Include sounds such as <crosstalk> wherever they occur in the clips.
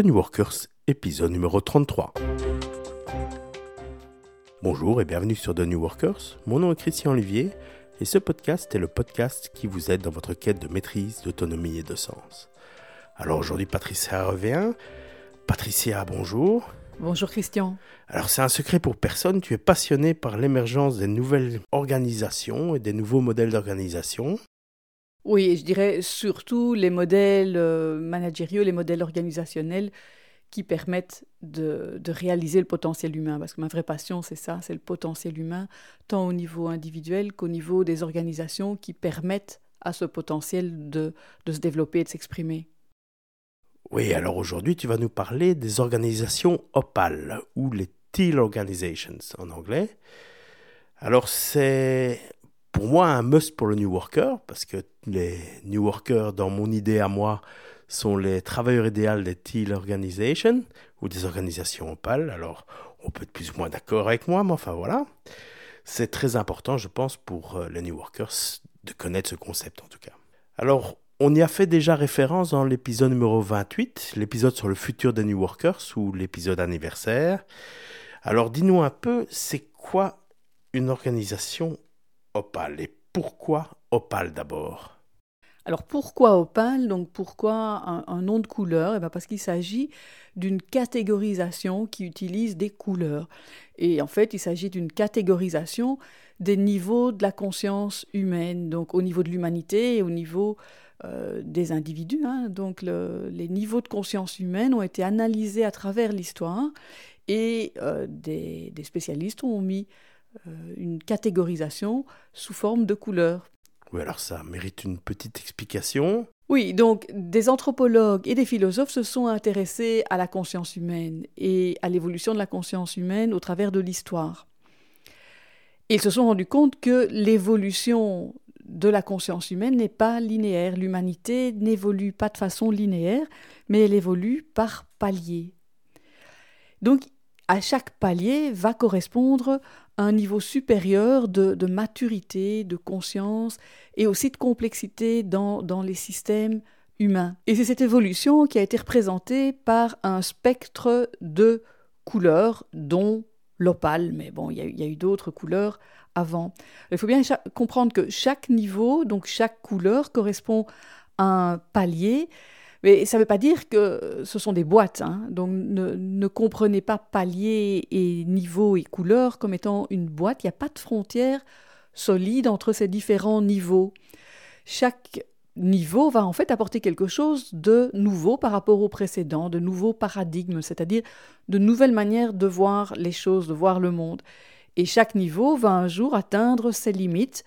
The New Workers, épisode numéro 33. Bonjour et bienvenue sur The New Workers. Mon nom est Christian Olivier et ce podcast est le podcast qui vous aide dans votre quête de maîtrise, d'autonomie et de sens. Alors aujourd'hui, Patricia revient. Patricia, bonjour. Bonjour Christian. Alors c'est un secret pour personne, tu es passionné par l'émergence des nouvelles organisations et des nouveaux modèles d'organisation. Oui, je dirais surtout les modèles euh, managériaux, les modèles organisationnels qui permettent de, réaliser le potentiel humain. Parce que ma vraie passion, c'est ça, c'est le potentiel humain, tant au niveau individuel qu'au niveau des organisations qui permettent à ce potentiel de, de se développer et de s'exprimer. Oui, alors aujourd'hui, tu vas nous parler des organisations opales, ou les Teal Organizations en anglais. Alors c'est pour moi un must pour le New Worker, parce que les New Workers, dans mon idée à moi, sont les travailleurs idéaux des Teal Organizations, ou des organisations opales. Alors on peut être plus ou moins d'accord avec moi, mais enfin voilà. C'est très important, je pense, pour euh, les New Workers de connaître ce concept en tout cas. Alors, on y a fait déjà référence dans l'épisode numéro 28, l'épisode sur le futur des New Workers ou l'épisode anniversaire. Alors dis-nous un peu, c'est quoi une organisation Opal et pourquoi Opal d'abord? Alors pourquoi opale? Donc pourquoi un, nom de couleur? Eh bien Parce qu'il s'agit d'une catégorisation qui utilise des couleurs. Et en fait, il s'agit d'une catégorisation des niveaux de la conscience humaine, donc au niveau de l'humanité et au niveau euh, des individus. Hein. Donc les niveaux de conscience humaine ont été analysés à travers l'histoire et euh, des, spécialistes ont mis une catégorisation sous forme de couleurs. Oui, alors ça mérite une petite explication. Oui, donc des anthropologues et des philosophes se sont intéressés à la conscience humaine et à l'évolution de la conscience humaine au travers de l'histoire. Ils se sont rendus compte que l'évolution de la conscience humaine n'est pas linéaire. L'humanité n'évolue pas de façon linéaire, mais elle évolue par paliers. Donc, à chaque palier va correspondre un niveau supérieur de, maturité, de conscience et aussi de complexité dans, dans les systèmes humains. Et c'est cette évolution qui a été représentée par un spectre de couleurs, dont l'opale, mais bon, il y a, eu d'autres couleurs avant. Il faut bien comprendre que chaque niveau, donc chaque couleur, correspond à un palier, mais ça ne veut pas dire que ce sont des boîtes. Hein. Donc ne, comprenez pas palier et niveau et couleur comme étant une boîte. Il n'y a pas de frontière solide entre ces différents niveaux. Chaque niveau va en fait apporter quelque chose de nouveau par rapport au précédent, de nouveaux paradigmes, c'est-à-dire de nouvelles manières de voir les choses, de voir le monde. Et chaque niveau va un jour atteindre ses limites,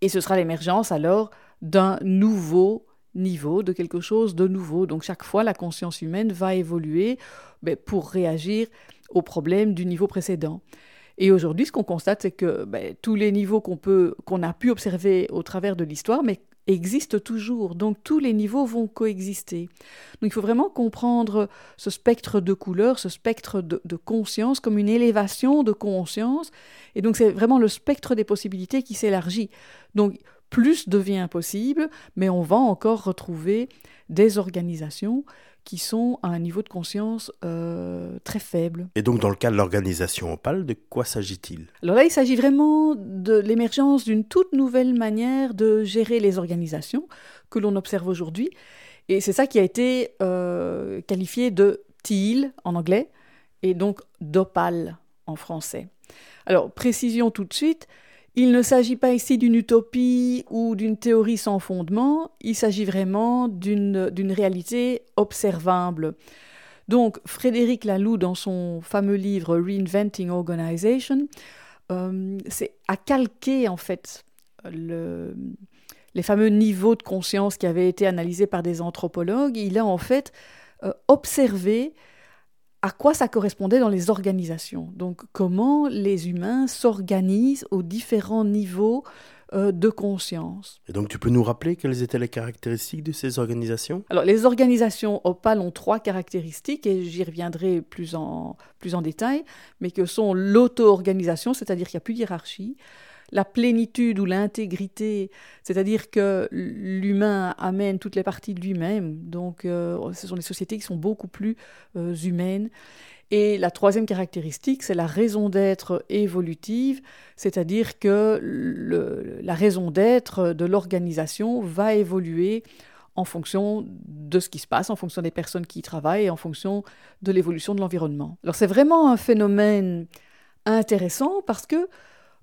et ce sera l'émergence alors d'un nouveau niveau, de quelque chose de nouveau. Donc chaque fois, la conscience humaine va évoluer ben, pour réagir aux problèmes du niveau précédent. Et aujourd'hui, ce qu'on constate, c'est que ben, tous les niveaux qu'on peut, qu'on a pu observer au travers de l'histoire, mais existent toujours. Donc tous les niveaux vont coexister. Donc il faut vraiment comprendre ce spectre de couleurs, ce spectre de, de conscience comme une élévation de conscience. Et donc c'est vraiment le spectre des possibilités qui s'élargit. Donc plus devient possible, mais on va encore retrouver des organisations qui sont à un niveau de conscience euh, très faible. Et donc dans le cas de l'organisation Opal, de quoi s'agit-il? Alors là, il s'agit vraiment de l'émergence d'une toute nouvelle manière de gérer les organisations que l'on observe aujourd'hui. Et c'est ça qui a été euh, qualifié de teal en anglais et donc d'opal en français. Alors précision tout de suite, il ne s'agit pas ici d'une utopie ou d'une théorie sans fondement, il s'agit vraiment d'une réalité observable. Donc Frédéric Laloux, dans son fameux livre Reinventing Organization, euh, c'est à calquer en fait les fameux niveaux de conscience qui avaient été analysés par des anthropologues. Il a en fait euh, observé à quoi ça correspondait dans les organisations. Donc comment les humains s'organisent aux différents niveaux euh, de conscience. Et donc tu peux nous rappeler quelles étaient les caractéristiques de ces organisations? Alors les organisations opales ont trois caractéristiques et j'y reviendrai plus en, plus en détail, mais que sont l'auto-organisation, c'est-à-dire qu'il n'y a plus de hiérarchie, la plénitude ou l'intégrité, c'est-à-dire que l'humain amène toutes les parties de lui-même. Donc, euh, ce sont des sociétés qui sont beaucoup plus euh, humaines. Et la troisième caractéristique, c'est la raison d'être évolutive, c'est-à-dire que la raison d'être de l'organisation va évoluer en fonction de ce qui se passe, en fonction des personnes qui y travaillent et en fonction de l'évolution de l'environnement. Alors c'est vraiment un phénomène intéressant parce que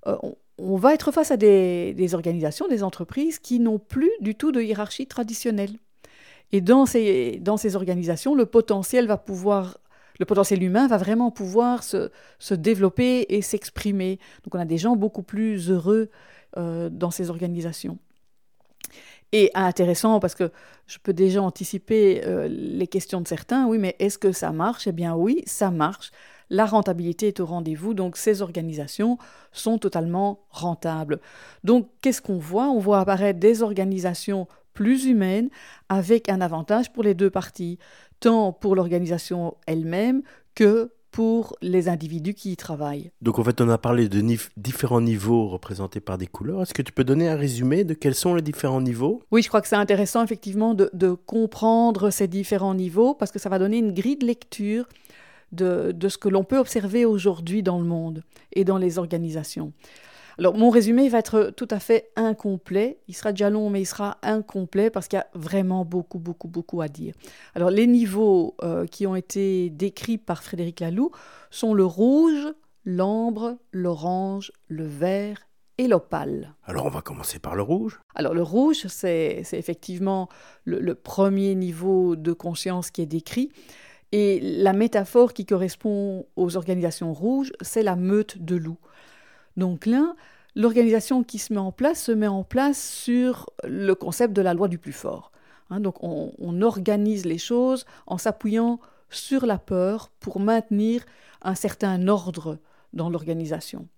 euh, va être face à des, organisations, des entreprises qui n'ont plus du tout de hiérarchie traditionnelle. Et dans ces, dans ces organisations, le potentiel va pouvoir le potentiel humain va vraiment pouvoir se, se développer et s'exprimer. Donc on a des gens beaucoup plus heureux euh, dans ces organisations. Et intéressant parce que je peux déjà anticiper euh, les questions de certains. Oui, mais est-ce que ça marche? Eh bien oui, ça marche la rentabilité est au rendez-vous, donc ces organisations sont totalement rentables. Donc qu'est-ce qu'on voit? On voit apparaître des organisations plus humaines avec un avantage pour les deux parties, tant pour l'organisation elle-même que pour les individus qui y travaillent. Donc en fait, on a parlé de différents niveaux représentés par des couleurs. Est-ce que tu peux donner un résumé de quels sont les différents niveaux? Oui, je crois que c'est intéressant effectivement de, de, comprendre ces différents niveaux parce que ça va donner une grille de lecture de, ce que l'on peut observer aujourd'hui dans le monde et dans les organisations. Alors mon résumé va être tout à fait incomplet. Il sera déjà long, mais il sera incomplet parce qu'il y a vraiment beaucoup, beaucoup, beaucoup à dire. Alors les niveaux euh, qui ont été décrits par Frédéric Laloux sont le rouge, l'ambre, l'orange, le vert et l'opale. Alors on va commencer par le rouge. Alors le rouge, c'est effectivement le, premier niveau de conscience qui est décrit. Et la métaphore qui correspond aux organisations rouges, c'est la meute de loups. Donc là, l'organisation qui se met en place se met en place sur le concept de la loi du plus fort. Hein, donc on, organise les choses en s'appuyant sur la peur pour maintenir un certain ordre dans l'organisation.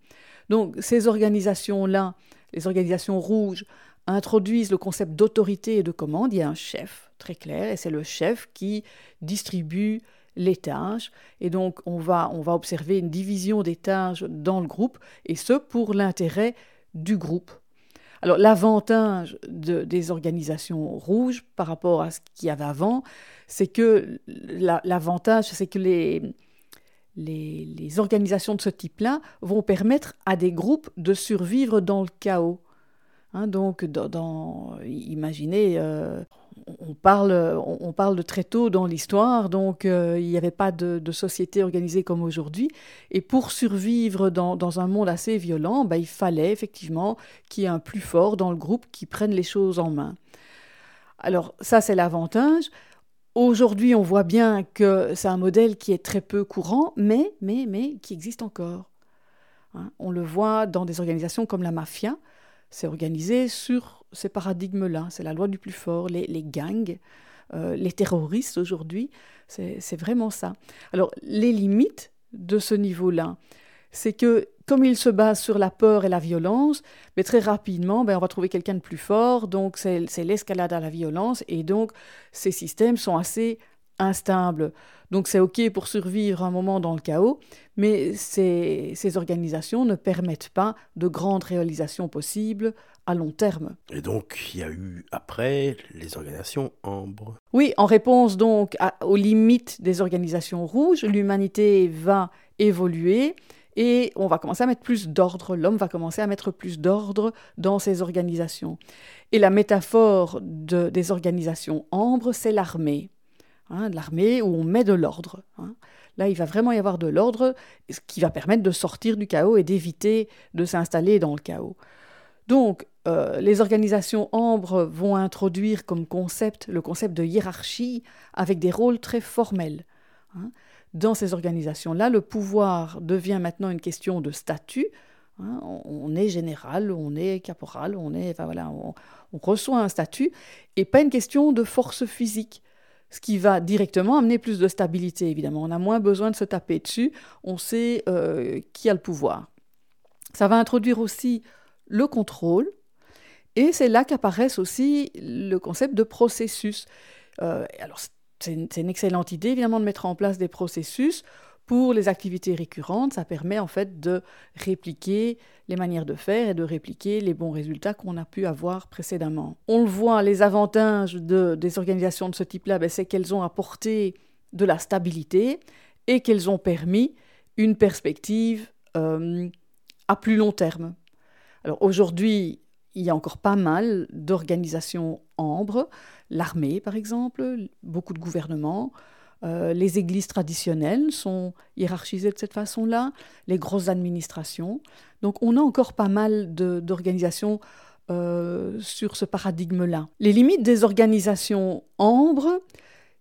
Donc ces organisations-là, les organisations rouges, introduisent le concept d'autorité et de commande. Il y a un chef, très clair, et c'est le chef qui distribue les tâches. Et donc, on va, on va observer une division des tâches dans le groupe, et ce, pour l'intérêt du groupe. Alors, l'avantage des organisations rouges par rapport à ce qu'il y avait avant, c'est que l'avantage, c'est que les, les, les organisations de ce type-là vont permettre à des groupes de survivre dans le chaos. Hein, donc, dans, imaginez, euh, on, parle, on, parle de très tôt dans l'histoire, donc euh, il n'y avait pas de, société organisée comme aujourd'hui. Et pour survivre dans, un monde assez violent, bah, il fallait effectivement qu'il y ait un plus fort dans le groupe qui prenne les choses en main. Alors, ça, c'est l'avantage. Aujourd'hui, on voit bien que c'est un modèle qui est très peu courant, mais, mais, mais qui existe encore. Hein, on le voit dans des organisations comme la mafia c'est organisé sur ces paradigmes-là. C'est la loi du plus fort, les, gangs, euh, les terroristes aujourd'hui. C'est vraiment ça. Alors, les limites de ce niveau-là, c'est que comme il se base sur la peur et la violence, mais très rapidement, ben, on va trouver quelqu'un de plus fort, donc c'est l'escalade à la violence, et donc ces systèmes sont assez instables. Donc c'est OK pour survivre un moment dans le chaos, mais ces, organisations ne permettent pas de grandes réalisations possibles à long terme. Et donc il y a eu après les organisations Ambre. Oui, en réponse donc aux limites des organisations rouges, l'humanité va évoluer et on va commencer à mettre plus d'ordre, l'homme va commencer à mettre plus d'ordre dans ces organisations. Et la métaphore des organisations Ambre, c'est l'armée. Hein, de l'armée, où on met de l'ordre. Hein. Là, il va vraiment y avoir de l'ordre, ce qui va permettre de sortir du chaos et d'éviter de s'installer dans le chaos. Donc, euh, les organisations Ambre vont introduire comme concept le concept de hiérarchie avec des rôles très formels. Hein. Dans ces organisations-là, le pouvoir devient maintenant une question de statut. On est général, on est caporal, on est, voilà, on reçoit un statut et pas une question de force physique ce qui va directement amener plus de stabilité, évidemment. On a moins besoin de se taper dessus, on sait euh, qui a le pouvoir. Ça va introduire aussi le contrôle, et c'est là qu'apparaît aussi le concept de processus. Euh, alors, c'est une, excellente idée, évidemment, de mettre en place des processus Pour les activités récurrentes, ça permet en fait de répliquer les manières de faire et de répliquer les bons résultats qu'on a pu avoir précédemment. On le voit, les avantages de, des organisations de ce type-là, ben, c'est qu'elles ont apporté de la stabilité et qu'elles ont permis une perspective euh, à plus long terme. Alors aujourd'hui, il y a encore pas mal d'organisations ambres, l'armée par exemple, beaucoup de gouvernements, euh, les églises traditionnelles sont hiérarchisées de cette façon-là, les grosses administrations. Donc on a encore pas mal d'organisations euh, sur ce paradigme-là. Les limites des organisations ambres,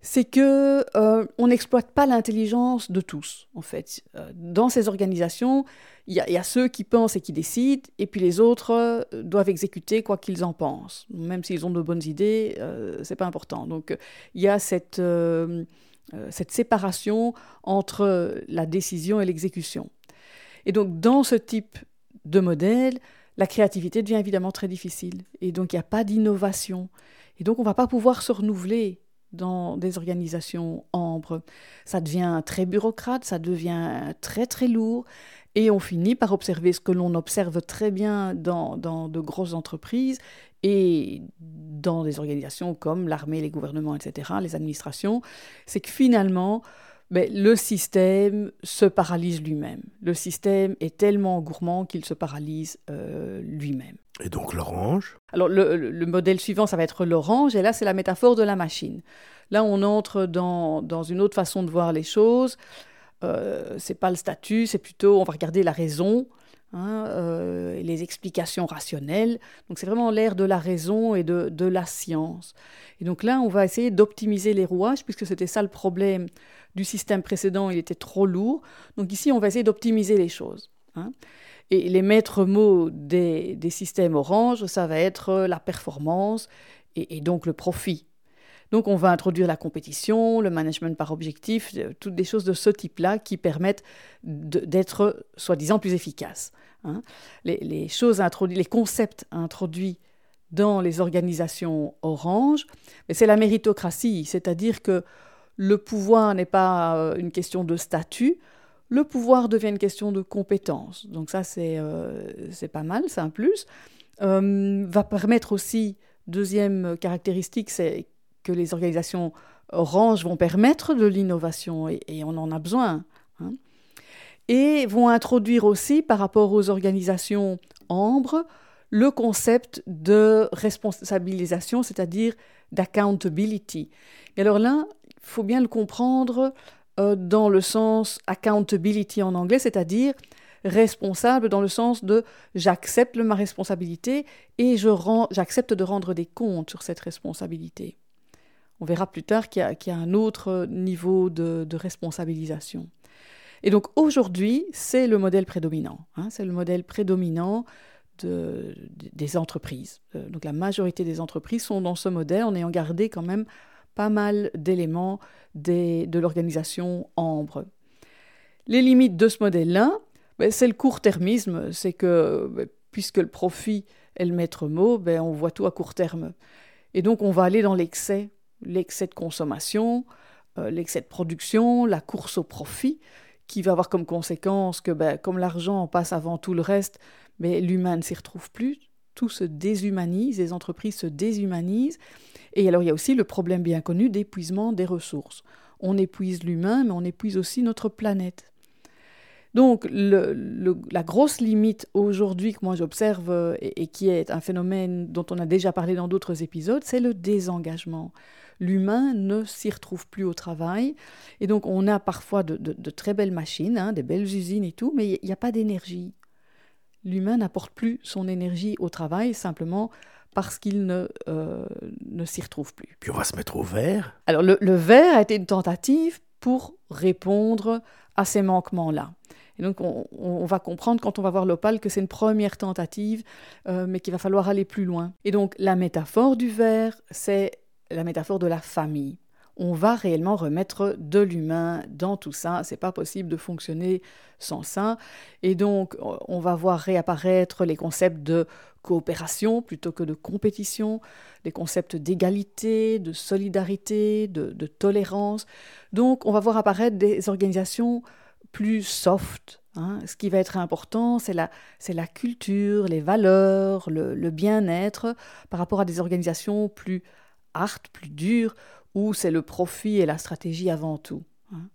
c'est que euh, on n'exploite pas l'intelligence de tous, en fait. dans ces organisations, il y, a ceux qui pensent et qui décident, et puis les autres doivent exécuter quoi qu'ils en pensent. Même s'ils ont de bonnes idées, c'est pas important. Donc il y a cette euh, cette séparation entre la décision et l'exécution. Et donc dans ce type de modèle, la créativité devient évidemment très difficile. Et donc il n'y a pas d'innovation. Et donc on ne va pas pouvoir se renouveler dans des organisations ambres. Ça devient très bureaucrate, ça devient très très lourd. Et on finit par observer ce que l'on observe très bien dans, dans de grosses entreprises et dans des organisations comme l'armée, les gouvernements, etc., les administrations, c'est que finalement, ben, le système se paralyse lui-même. Le système est tellement gourmand qu'il se paralyse euh, lui-même. Et donc l'orange? Alors le, modèle suivant, ça va être l'orange, et là c'est la métaphore de la machine. Là on entre dans, dans une autre façon de voir les choses. Euh, c'est pas le statut, c'est plutôt on va regarder la raison, Hein, euh, les explications rationnelles. Donc c'est vraiment l'ère de la raison et de, de, la science. Et donc là, on va essayer d'optimiser les rouages, puisque c'était ça le problème du système précédent, il était trop lourd. Donc ici, on va essayer d'optimiser les choses. Hein. Et les maîtres mots des, des, systèmes orange, ça va être la performance et, et donc le profit. Donc on va introduire la compétition, le management par objectif, euh, toutes des choses de ce type-là qui permettent d'être soi-disant plus efficaces. Hein. Les, choses introduites, les concepts introduits dans les organisations orange, c'est la méritocratie, c'est-à-dire que le pouvoir n'est pas euh, une question de statut, le pouvoir devient une question de compétence. Donc ça, c'est euh, pas mal, c'est un plus. va permettre aussi, deuxième caractéristique, c'est que les organisations orange vont permettre de l'innovation et, on en a besoin. Hein. Et vont introduire aussi, par rapport aux organisations ambre, le concept de responsabilisation, c'est-à-dire d'accountability. Et alors là, il faut bien le comprendre euh, dans le sens accountability en anglais, c'est-à-dire responsable dans le sens de j'accepte ma responsabilité et j'accepte de rendre des comptes sur cette responsabilité. On verra plus tard qu'il y, a un autre niveau de, responsabilisation. Et donc aujourd'hui, c'est le modèle prédominant. Hein. c'est le modèle prédominant des entreprises. Euh, donc la majorité des entreprises sont dans ce modèle en ayant gardé quand même pas mal d'éléments de l'organisation Ambre. Les limites de ce modèle-là, ben, c'est le court-termisme, c'est que ben, puisque le profit est le maître mot, ben, on voit tout à court terme. Et donc on va aller dans l'excès l'excès de consommation, euh, l'excès de production, la course au profit, qui va avoir comme conséquence que, ben, comme l'argent passe avant tout le reste, mais l'humain ne s'y retrouve plus, tout se déshumanise, les entreprises se déshumanisent. Et alors il y a aussi le problème bien connu d'épuisement des ressources. On épuise l'humain, mais on épuise aussi notre planète. Donc la grosse limite aujourd'hui que moi j'observe euh, et, qui est un phénomène dont on a déjà parlé dans d'autres épisodes, c'est le désengagement l'humain ne s'y retrouve plus au travail. Et donc on a parfois de, très belles machines, hein, des belles usines et tout, mais il n'y a pas d'énergie. L'humain n'apporte plus son énergie au travail simplement parce qu'il ne, euh, ne s'y retrouve plus. Puis on va se mettre au vert. Alors le, le vert a été une tentative pour répondre à ces manquements-là. Et donc, on, va comprendre quand on va voir l'opale que c'est une première tentative, euh, mais qu'il va falloir aller plus loin. Et donc, la métaphore du verre, c'est la métaphore de la famille. On va réellement remettre de l'humain dans tout ça. C'est pas possible de fonctionner sans ça. Et donc, on va voir réapparaître les concepts de coopération plutôt que de compétition, les concepts d'égalité, de solidarité, de, tolérance. Donc, on va voir apparaître des organisations plus soft. Hein. Ce qui va être important, c'est la, la, culture, les valeurs, le, bien-être par rapport à des organisations plus plus dures, où c'est le profit et la stratégie avant tout. Hein.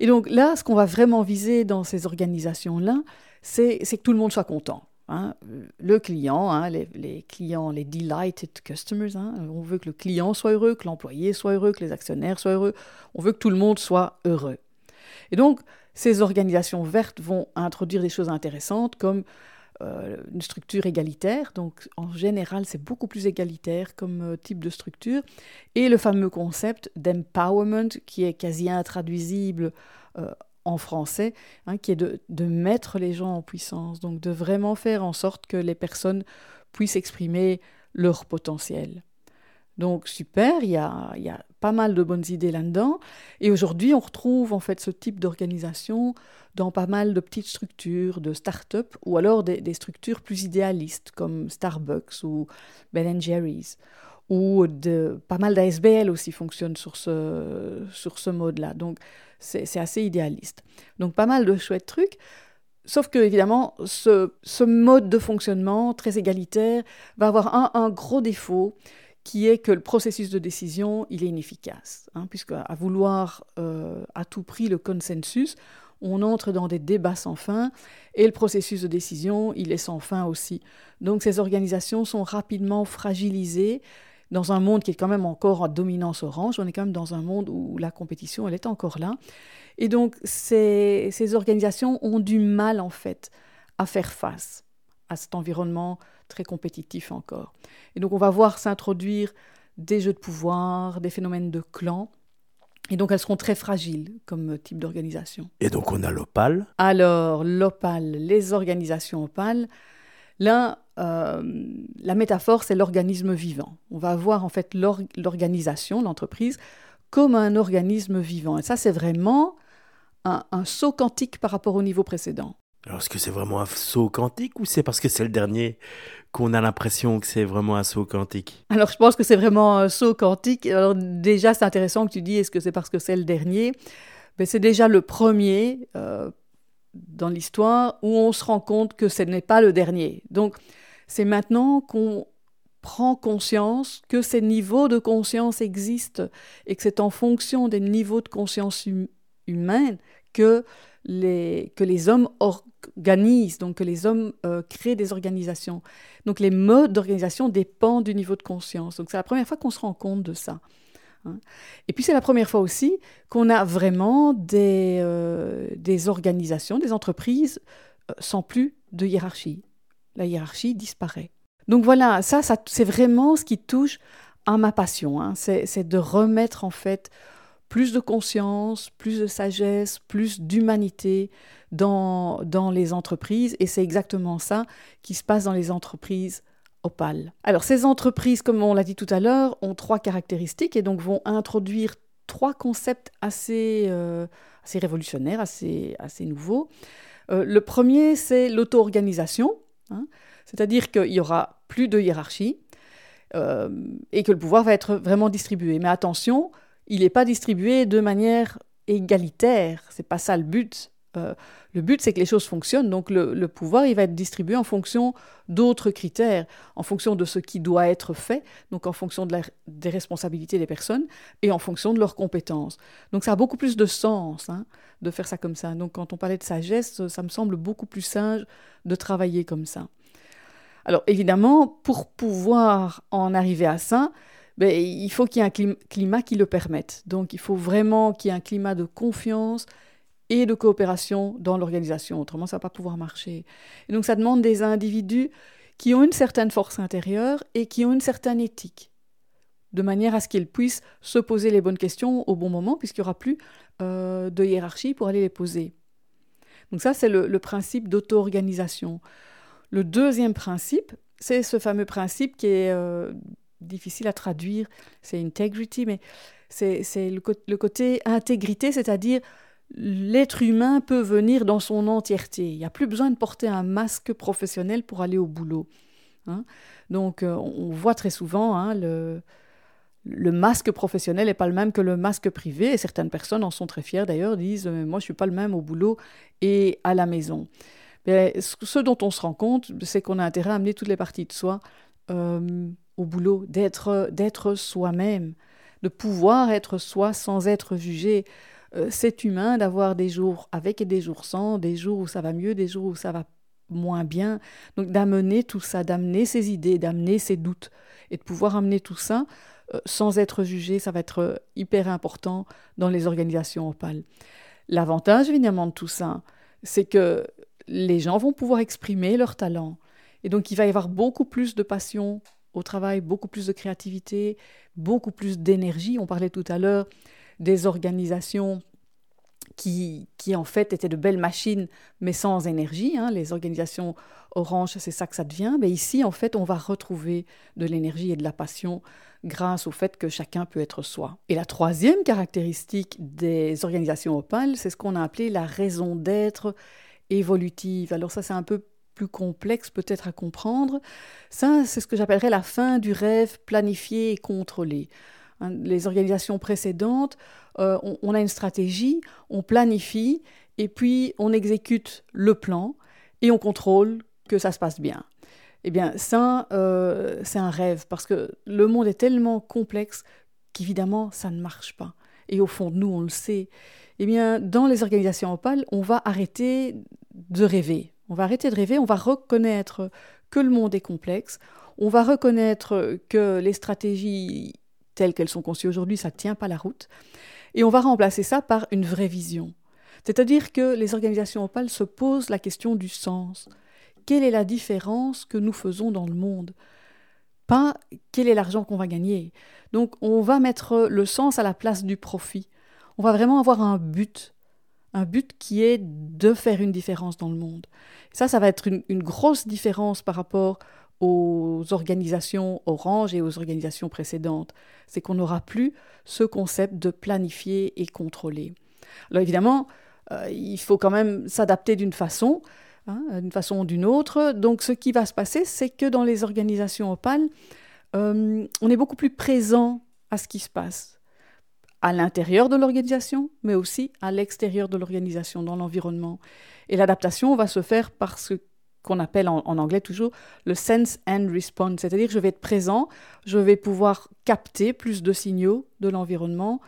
Et donc là, ce qu'on va vraiment viser dans ces organisations-là, c'est que tout le monde soit content. Hein. Le client, hein, les, clients, les delighted customers, on veut que le client soit heureux, que l'employé soit heureux, que les actionnaires soient heureux, on veut que tout le monde soit heureux. Et donc, ces organisations vertes vont introduire des choses intéressantes comme euh, une structure égalitaire, donc en général c'est beaucoup plus égalitaire comme euh, type de structure, et le fameux concept d'empowerment qui est quasi intraduisible euh, en français, hein, qui est de, de, mettre les gens en puissance, donc de vraiment faire en sorte que les personnes puissent exprimer leur potentiel. Donc super, il y a, pas mal de bonnes idées là-dedans. Et aujourd'hui, on retrouve en fait ce type d'organisation dans pas mal de petites structures, de start-up, ou alors des, structures plus idéalistes comme Starbucks ou Ben Jerry's. Ou pas mal d'ASBL aussi fonctionnent sur ce, sur ce mode-là. Donc c'est assez idéaliste. Donc pas mal de chouettes trucs. Sauf que, évidemment, ce, ce, mode de fonctionnement très égalitaire va avoir un gros défaut, qui est que le processus de décision, il est inefficace, hein, puisque à vouloir euh, à tout prix le consensus, on entre dans des débats sans fin, et le processus de décision, il est sans fin aussi. Donc ces organisations sont rapidement fragilisées dans un monde qui est quand même encore en dominance orange, on est quand même dans un monde où la compétition, elle est encore là. Et donc ces, ces organisations ont du mal, en fait, à faire face à cet environnement très compétitif encore. Et donc on va voir s'introduire des jeux de pouvoir, des phénomènes de clans. Et donc elles seront très fragiles comme type d'organisation. Et donc on a l'OPAL Alors l'OPAL, les organisations OPAL, là, euh, la métaphore, c'est l'organisme vivant. On va voir en fait l'organisation, l'entreprise, comme un organisme vivant. Et ça, c'est vraiment un, un saut quantique par rapport au niveau précédent. Alors, est-ce que c'est vraiment un saut quantique ou c'est parce que c'est le dernier qu'on a l'impression que c'est vraiment un saut quantique? Alors, je pense que c'est vraiment un saut quantique. Alors, déjà, c'est intéressant que tu dis est-ce que c'est parce que c'est le dernier? Mais ben, C'est déjà le premier euh, dans l'histoire où on se rend compte que ce n'est pas le dernier. Donc, c'est maintenant qu'on prend conscience que ces niveaux de conscience existent et que c'est en fonction des niveaux de conscience hum-, humaine que les, que les hommes organisent, donc que les hommes euh, créent des organisations. Donc les modes d'organisation dépendent du niveau de conscience. Donc c'est la première fois qu'on se rend compte de ça. Hein. Et puis c'est la première fois aussi qu'on a vraiment des, euh, des organisations, des entreprises euh, sans plus de hiérarchie. La hiérarchie disparaît. Donc voilà, ça, ça c'est vraiment ce qui touche à ma passion. Hein. C'est de remettre en fait plus de conscience, plus de sagesse, plus d'humanité dans, dans les entreprises. Et c'est exactement ça qui se passe dans les entreprises Opal. Alors ces entreprises, comme on l'a dit tout à l'heure, ont trois caractéristiques et donc vont introduire trois concepts assez, euh, assez révolutionnaires, assez, assez nouveaux. Euh, le premier, c'est l'auto-organisation, hein. c'est-à-dire qu'il y aura plus de hiérarchie euh, et que le pouvoir va être vraiment distribué. Mais attention, il n'est pas distribué de manière égalitaire. C'est pas ça le but. Euh, le but, c'est que les choses fonctionnent. Donc, le, pouvoir, il va être distribué en fonction d'autres critères, en fonction de ce qui doit être fait, donc en fonction de des responsabilités des personnes et en fonction de leurs compétences. Donc, ça a beaucoup plus de sens hein, de faire ça comme ça. Donc, quand on parlait de sagesse, ça me semble beaucoup plus sage de travailler comme ça. Alors, évidemment, pour pouvoir en arriver à ça, ben, il faut qu'il y ait un climat qui le permette. Donc il faut vraiment qu'il y ait un climat de confiance et de coopération dans l'organisation. Autrement, ça ne va pas pouvoir marcher. Donc ça demande des individus qui ont une certaine force intérieure et qui ont une certaine éthique, de manière à ce qu'ils puissent se poser les bonnes questions au bon moment, puisqu'il n'y aura plus euh, de hiérarchie pour aller les poser. Donc ça, c'est le, le principe d'auto-organisation. Le deuxième principe, c'est ce fameux principe qui est euh, difficile à traduire, c'est integrity, mais c'est le, le, côté intégrité, c'est-à-dire l'être humain peut venir dans son entièreté. Il n'y a plus besoin de porter un masque professionnel pour aller au boulot. Hein. Donc euh, on voit très souvent hein, le, le masque professionnel n'est pas le même que le masque privé, et certaines personnes en sont très fières d'ailleurs, disent Moi, je suis pas le même au boulot et à la maison. Mais ce dont on se rend compte, c'est qu'on a intérêt à amener toutes les parties de soi euh, au boulot, d'être soi-même, de pouvoir être soi sans être jugé. Euh, c'est humain d'avoir des jours avec et des jours sans, des jours où ça va mieux, des jours où ça va moins bien. Donc d'amener tout ça, d'amener ses idées, d'amener ses doutes, et de pouvoir amener tout ça euh, sans être jugé, ça va être euh, hyper important dans les organisations opales. L'avantage évidemment de tout ça, c'est que les gens vont pouvoir exprimer leur talent. Et donc il va y avoir beaucoup plus de passion au travail, beaucoup plus de créativité, beaucoup plus d'énergie. On parlait tout à l'heure des organisations qui, qui, en fait étaient de belles machines, mais sans énergie. Hein. Les organisations orange, c'est ça que ça devient. Mais ici, en fait, on va retrouver de l'énergie et de la passion grâce au fait que chacun peut être soi. Et la troisième caractéristique des organisations opales, c'est ce qu'on a appelé la raison d'être évolutive. Alors ça, c'est un peu plus complexe peut-être à comprendre. Ça, c'est ce que j'appellerais la fin du rêve planifié et contrôlé. Hein, les organisations précédentes, euh, on, a une stratégie, on planifie, et puis on exécute le plan, et on contrôle que ça se passe bien. Eh bien, ça, euh, c'est un rêve, parce que le monde est tellement complexe qu'évidemment, ça ne marche pas. Et au fond de nous, on le sait. Eh bien, dans les organisations opales, on va arrêter de rêver. On va arrêter de rêver, on va reconnaître que le monde est complexe, on va reconnaître que les stratégies telles qu'elles sont conçues aujourd'hui, ça ne tient pas la route, et on va remplacer ça par une vraie vision. C'est-à-dire que les organisations opales se posent la question du sens quelle est la différence que nous faisons dans le monde? Pas quel est l'argent qu'on va gagner. Donc on va mettre le sens à la place du profit. On va vraiment avoir un but, un but qui est de faire une différence dans le monde. Ça, ça va être une, grosse différence par rapport aux organisations Orange et aux organisations précédentes. C'est qu'on n'aura plus ce concept de planifier et contrôler. Alors évidemment, euh, il faut quand même s'adapter d'une façon, hein, d'une façon ou d'une autre. Donc ce qui va se passer, c'est que dans les organisations opales, euh, on est beaucoup plus présent à ce qui se passe à l'intérieur de l'organisation, mais aussi à l'extérieur de l'organisation, dans l'environnement. Et l'adaptation va se faire par ce qu'on appelle en, anglais toujours le sense and response, c'est-à-dire je vais être présent, je vais pouvoir capter plus de signaux de l'environnement,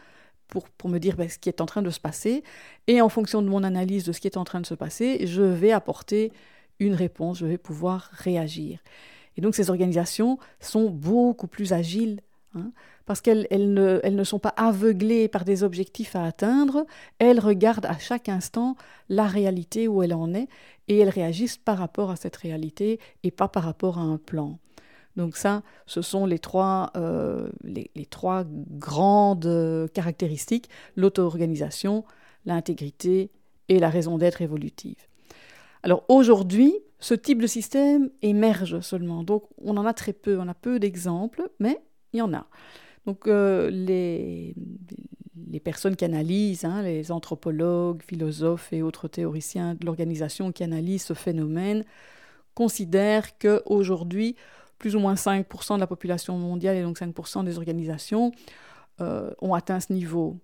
pour, me dire ben, ce qui est en train de se passer. Et en fonction de mon analyse de ce qui est en train de se passer, je vais apporter une réponse, je vais pouvoir réagir. Et donc ces organisations sont beaucoup plus agiles, hein, parce qu'elles ne, sont pas aveuglées par des objectifs à atteindre, elles regardent à chaque instant la réalité où elle en est, et elles réagissent par rapport à cette réalité et pas par rapport à un plan. Donc ça, ce sont les trois, euh, les, trois grandes euh, caractéristiques, l'auto-organisation, l'intégrité et la raison d'être évolutive. Alors aujourd'hui, ce type de système émerge seulement, donc on en a très peu, on a peu d'exemples, mais il y en a. Donc euh, les, les personnes qui analysent, hein, les anthropologues, philosophes et autres théoriciens de l'organisation qui analysent ce phénomène, considèrent qu'aujourd'hui, plus ou moins 5% de la population mondiale et donc 5% des organisations euh, ont atteint ce niveau.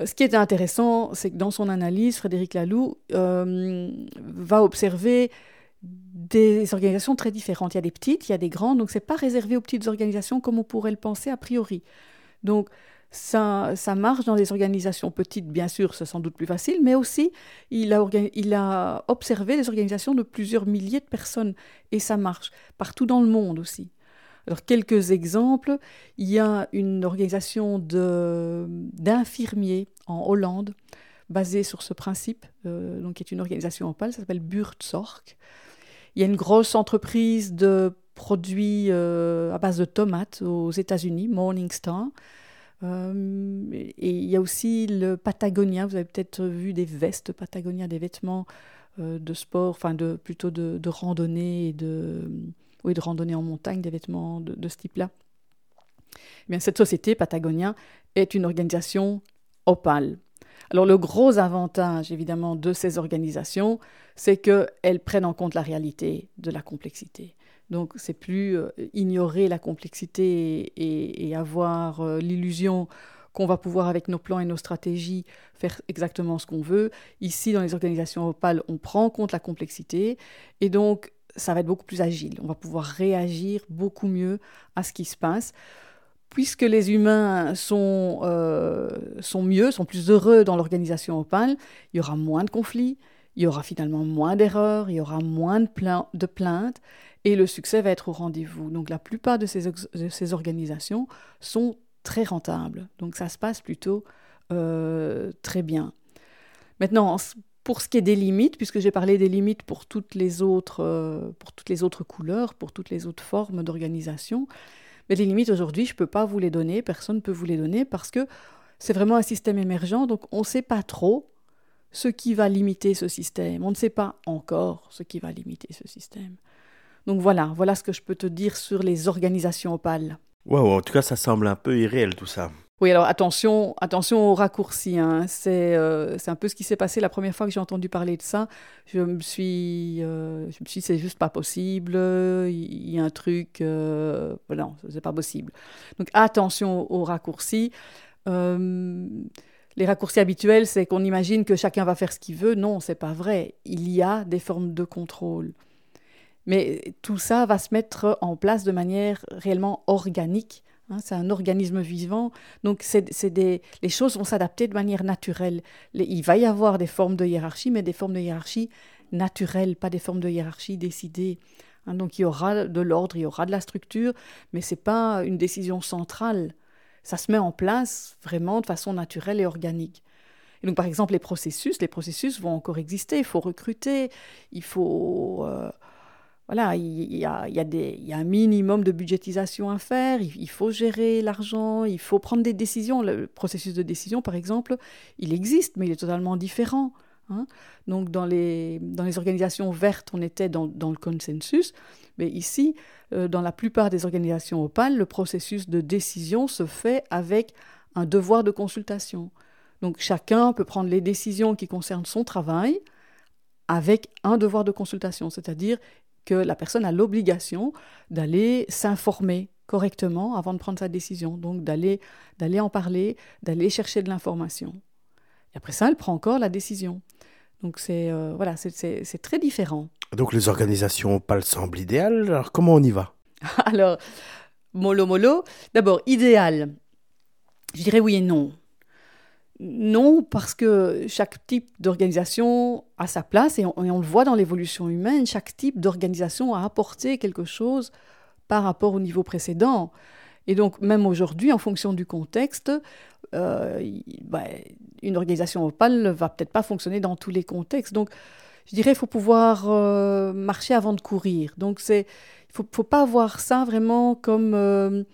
Euh, ce qui est intéressant, c'est que dans son analyse, Frédéric Laloux va observer des organisations très différentes. Il y a des petites, il y a des grandes, donc ce n'est pas réservé aux petites organisations comme on pourrait le penser a priori. Donc ça, ça marche dans des organisations petites, bien sûr, c'est sans doute plus facile, mais aussi il a, observé des organisations de plusieurs milliers de personnes et ça marche partout dans le monde aussi. Alors quelques exemples, il y a une organisation d'infirmiers en Hollande basée sur ce principe, euh, donc qui est une organisation en ça s'appelle Buurtzorg. Il y a une grosse entreprise de produits euh, à base de tomates aux États-Unis, Morningstar. Euh, et il y a aussi le Patagonia. Vous avez peut-être vu des vestes Patagonia, des vêtements euh, de sport, enfin de, plutôt de, randonnée et de, oui, de randonnée en montagne, des vêtements de, ce type-là. Eh cette société, Patagonia, est une organisation opale. Alors le gros avantage, évidemment, de ces organisations, c'est qu'elles prennent en compte la réalité de la complexité. Donc, c'est plus euh, ignorer la complexité et, avoir euh, l'illusion qu'on va pouvoir, avec nos plans et nos stratégies, faire exactement ce qu'on veut. Ici, dans les organisations opales, on prend en compte la complexité et donc ça va être beaucoup plus agile. On va pouvoir réagir beaucoup mieux à ce qui se passe. Puisque les humains sont, euh, sont mieux, sont plus heureux dans l'organisation opale, il y aura moins de conflits, il y aura finalement moins d'erreurs, il y aura moins de, plaintes et le succès va être au rendez-vous. Donc la plupart de ces, de ces organisations sont très rentables. Donc ça se passe plutôt euh, très bien. Maintenant, pour ce qui est des limites, puisque j'ai parlé des limites pour toutes les autres, euh, pour toutes les autres couleurs, pour toutes les autres formes d'organisation, mais les limites aujourd'hui, je ne peux pas vous les donner, personne ne peut vous les donner parce que c'est vraiment un système émergent, donc on ne sait pas trop ce qui va limiter ce système. On ne sait pas encore ce qui va limiter ce système. Donc voilà, voilà ce que je peux te dire sur les organisations opales. Wow, en tout cas, ça semble un peu irréel tout ça. Oui, alors attention, attention aux raccourcis. Hein. Euh, c'est un peu ce qui s'est passé la première fois que j'ai entendu parler de ça. Je me suis, euh, je me suis, c'est juste pas possible. Il y a un truc, euh, non, c'est pas possible. Donc attention aux raccourcis. Euh, les raccourcis habituels, c'est qu'on imagine que chacun va faire ce qu'il veut. Non, c'est pas vrai. Il y a des formes de contrôle. Mais tout ça va se mettre en place de manière réellement organique. Hein. c'est un organisme vivant, donc les choses vont s'adapter de manière naturelle. il va y avoir des formes de hiérarchie, mais des formes de hiérarchie naturelles, pas des formes de hiérarchie décidées. Hein. donc il y aura de l'ordre, il y aura de la structure, mais ce n'est pas une décision centrale. Ça se met en place vraiment de façon naturelle et organique. Et donc par exemple les processus, les processus vont encore exister. Il faut recruter, il faut euh, voilà, il y, a, un minimum de budgétisation à faire, il, faut gérer l'argent, il faut prendre des décisions. Le processus de décision, par exemple, il existe, mais il est totalement différent. Hein. Donc dans les, dans les organisations vertes, on était dans, le consensus, mais ici, euh, dans la plupart des organisations opales, le processus de décision se fait avec un devoir de consultation. Donc chacun peut prendre les décisions qui concernent son travail avec un devoir de consultation, c'est-à-dire que la personne a l'obligation d'aller s'informer correctement avant de prendre sa décision, donc d'aller d'aller en parler, d'aller chercher de l'information. Et après ça, elle prend encore la décision. Donc c'est euh, voilà, c'est très différent. Donc les organisations PAL semblent idéales. Alors comment on y va? <laughs> Alors mollo mollo. D'abord idéal. Je dirais oui et non. Non, parce que chaque type d'organisation a sa place et on, le voit dans l'évolution humaine, chaque type d'organisation a apporté quelque chose par rapport au niveau précédent. Et donc même aujourd'hui, en fonction du contexte, euh, bah, une organisation opale ne va peut-être pas fonctionner dans tous les contextes. Donc je dirais qu'il faut pouvoir euh, marcher avant de courir. Donc il ne faut, faut, pas voir ça vraiment comme euh,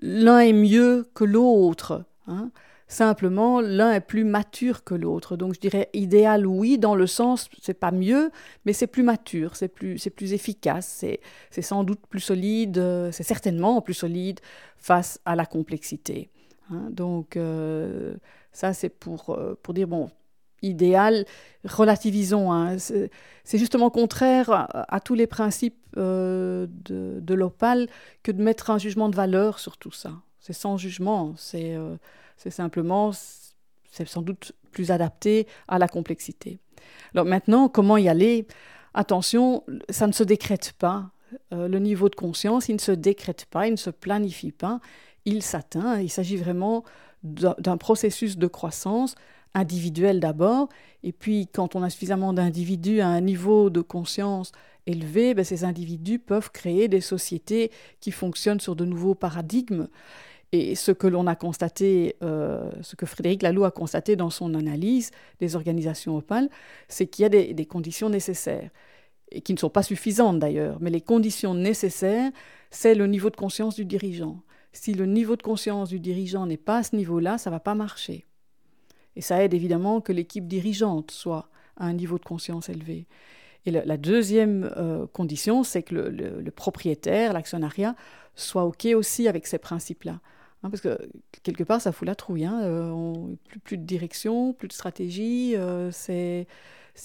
l'un est mieux que l'autre. Hein. Simplement, l'un est plus mature que l'autre. Donc, je dirais idéal, oui, dans le sens, c'est pas mieux, mais c'est plus mature, c'est plus, c'est plus efficace, c'est, sans doute plus solide, euh, c'est certainement plus solide face à la complexité. Hein. donc, euh, ça, c'est pour, euh, pour dire, bon, idéal, relativisons. Hein. c'est, justement contraire à, tous les principes de, de l'opale que de mettre un jugement de valeur sur tout ça. C'est sans jugement, c'est c'est simplement, c'est sans doute plus adapté à la complexité. Alors maintenant, comment y aller? Attention, ça ne se décrète pas. Euh, le niveau de conscience, il ne se décrète pas, il ne se planifie pas, il s'atteint. Il s'agit vraiment d'un processus de croissance individuel d'abord, et puis quand on a suffisamment d'individus à un niveau de conscience élevé, ben, ces individus peuvent créer des sociétés qui fonctionnent sur de nouveaux paradigmes. Et ce que l'on a constaté, euh, ce que Frédéric Laloux a constaté dans son analyse des organisations opales, c'est qu'il y a des, conditions nécessaires, et qui ne sont pas suffisantes d'ailleurs, mais les conditions nécessaires, c'est le niveau de conscience du dirigeant. Si le niveau de conscience du dirigeant n'est pas à ce niveau-là, ça ne va pas marcher. Et ça aide évidemment que l'équipe dirigeante soit à un niveau de conscience élevé. Et la deuxième euh, condition, c'est que le, le propriétaire, l'actionnariat, soit OK aussi avec ces principes-là. Hein, parce que quelque part, ça fout la trouille. Hein. Euh, plus, plus, de direction, plus de stratégie. Euh, c'est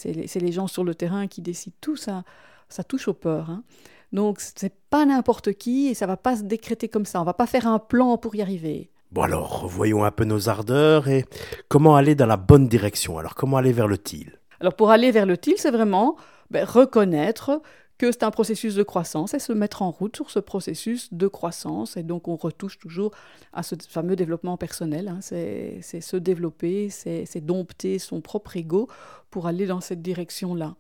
les, les, gens sur le terrain qui décident tout. Ça, ça touche aux peurs. Hein. Donc c'est pas n'importe qui et ça va pas se décréter comme ça. On va pas faire un plan pour y arriver. Bon alors, voyons un peu nos ardeurs et comment aller dans la bonne direction. Alors comment aller vers le TIL? Alors pour aller vers le TIL, c'est vraiment ben, reconnaître que c'est un processus de croissance et se mettre en route sur ce processus de croissance. Et donc on retouche toujours à ce fameux développement personnel. Hein. C'est se développer, c'est dompter son propre ego pour aller dans cette direction-là.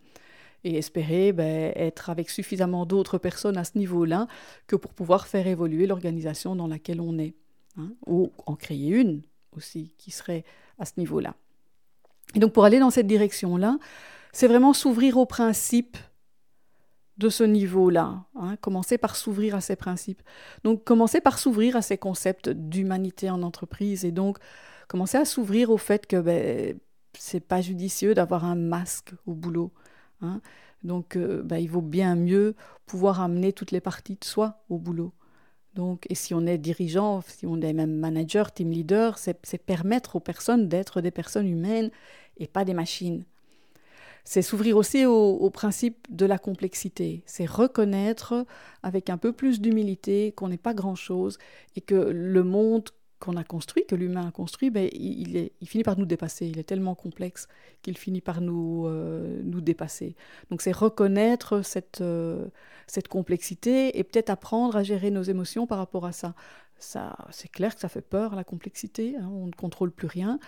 Et espérer ben, être avec suffisamment d'autres personnes à ce niveau-là que pour pouvoir faire évoluer l'organisation dans laquelle on est. Hein. Ou en créer une aussi qui serait à ce niveau-là. Et donc pour aller dans cette direction-là, c'est vraiment s'ouvrir aux principes de ce niveau-là. Hein, commencer par s'ouvrir à ces principes. Donc commencer par s'ouvrir à ces concepts d'humanité en entreprise et donc commencer à s'ouvrir au fait que ben, c'est pas judicieux d'avoir un masque au boulot. Hein. Donc euh, ben, il vaut bien mieux pouvoir amener toutes les parties de soi au boulot. Donc, et si on est dirigeant, si on est même manager, team leader, c'est permettre aux personnes d'être des personnes humaines et pas des machines c'est s'ouvrir aussi au, principe de la complexité. C'est reconnaître avec un peu plus d'humilité qu'on n'est pas grand-chose et que le monde qu'on a construit, que l'humain a construit, ben, il, finit par nous dépasser. Il est tellement complexe qu'il finit par nous, euh, dépasser. Donc c'est reconnaître cette, euh, cette complexité et peut-être apprendre à gérer nos émotions par rapport à ça. ça c'est clair que ça fait peur, la complexité. Hein, on ne contrôle plus rien.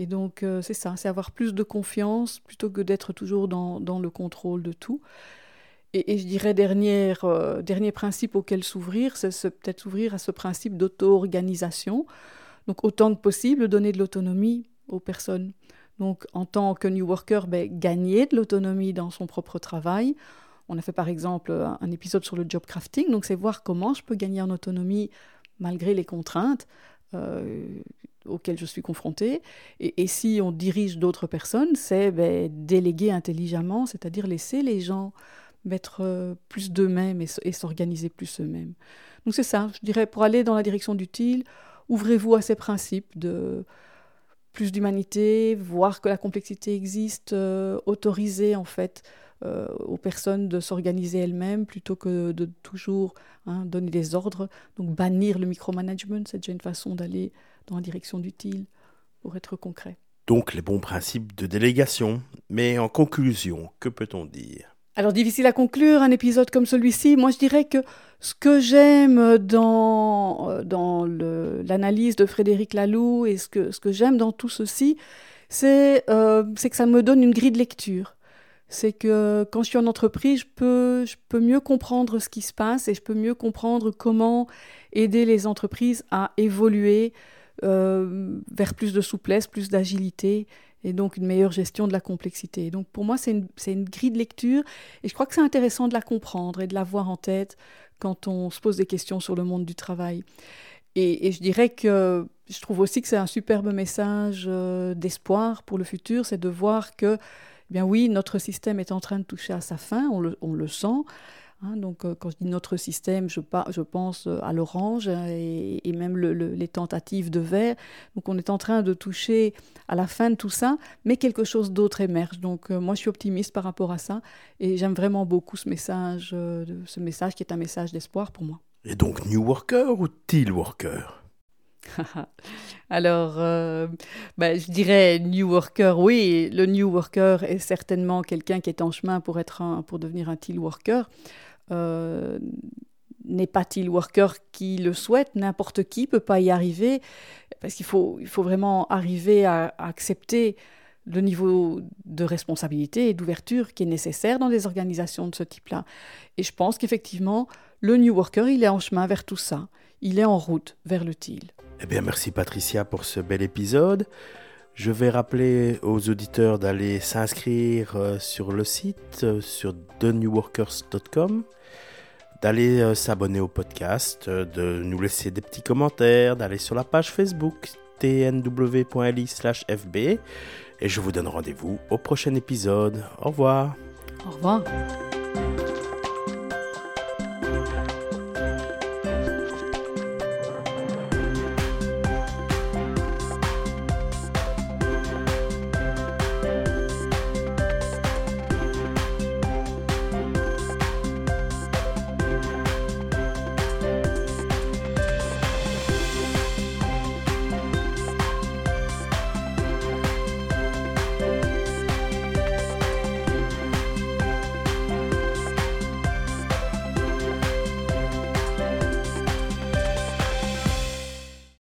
Et donc, euh, c'est ça, c'est avoir plus de confiance plutôt que d'être toujours dans, le contrôle de tout. Et, je dirais, dernier, euh, dernier principe auquel s'ouvrir, c'est peut-être s'ouvrir à ce principe d'auto-organisation. Donc, autant que possible, donner de l'autonomie aux personnes. Donc, en tant que New Worker, ben, gagner de l'autonomie dans son propre travail. On a fait par exemple un épisode sur le job crafting, donc c'est voir comment je peux gagner en autonomie malgré les contraintes. Euh, auxquelles je suis confrontée. Et, si on dirige d'autres personnes, c'est ben, déléguer intelligemment, c'est-à-dire laisser les gens mettre euh, plus d'eux-mêmes et, s'organiser plus eux-mêmes. Donc c'est ça, je dirais, pour aller dans la direction d'utile, ouvrez-vous à ces principes de plus d'humanité, voir que la complexité existe, euh, autoriser en fait euh, aux personnes de s'organiser elles-mêmes plutôt que de toujours hein, donner des ordres. Donc bannir le micromanagement, c'est déjà une façon d'aller dans la direction d'utile pour être concret. Donc les bons principes de délégation. Mais en conclusion, que peut-on dire? Alors difficile à conclure un épisode comme celui-ci. Moi je dirais que ce que j'aime dans, euh, dans l'analyse de Frédéric Laloux et ce que, ce que j'aime dans tout ceci, c'est euh, que ça me donne une grille de lecture. C'est que quand je suis en entreprise, je peux, je peux mieux comprendre ce qui se passe et je peux mieux comprendre comment aider les entreprises à évoluer, euh, vers plus de souplesse, plus d'agilité et donc une meilleure gestion de la complexité. donc pour moi, c'est une, une, grille de lecture et je crois que c'est intéressant de la comprendre et de la voir en tête quand on se pose des questions sur le monde du travail. Et, je dirais que je trouve aussi que c'est un superbe message euh, d'espoir pour le futur, c'est de voir que, eh bien oui, notre système est en train de toucher à sa fin, on le, sent, Hein, donc, euh, quand je dis notre système, je, pense euh, à l'orange hein, et, même les tentatives de vert. Donc, on est en train de toucher à la fin de tout ça, mais quelque chose d'autre émerge. Donc, euh, moi, je suis optimiste par rapport à ça et j'aime vraiment beaucoup ce message, ce message qui est un message d'espoir pour moi. Et donc, New Worker ou Teal Worker? <laughs> Alors, ben, je dirais New Worker, oui. Le New Worker est certainement quelqu'un qui est en chemin pour, être un, pour devenir un Teal Worker. Euh, n'est pas-il worker qui le souhaite N'importe qui peut pas y arriver, parce qu'il faut, il faut vraiment arriver à, accepter le niveau de responsabilité et d'ouverture qui est nécessaire dans des organisations de ce type-là. Et je pense qu'effectivement, le New Worker, il est en chemin vers tout ça. Il est en route vers le TIL. Eh bien, merci Patricia pour ce bel épisode. Je vais rappeler aux auditeurs d'aller s'inscrire euh, sur le site, euh, sur thenewworkers.com d'aller euh, s'abonner au podcast, de nous laisser des petits commentaires, d'aller sur la page Facebook tnw.li/fb et je vous donne rendez-vous au prochain épisode. Au revoir. Au revoir.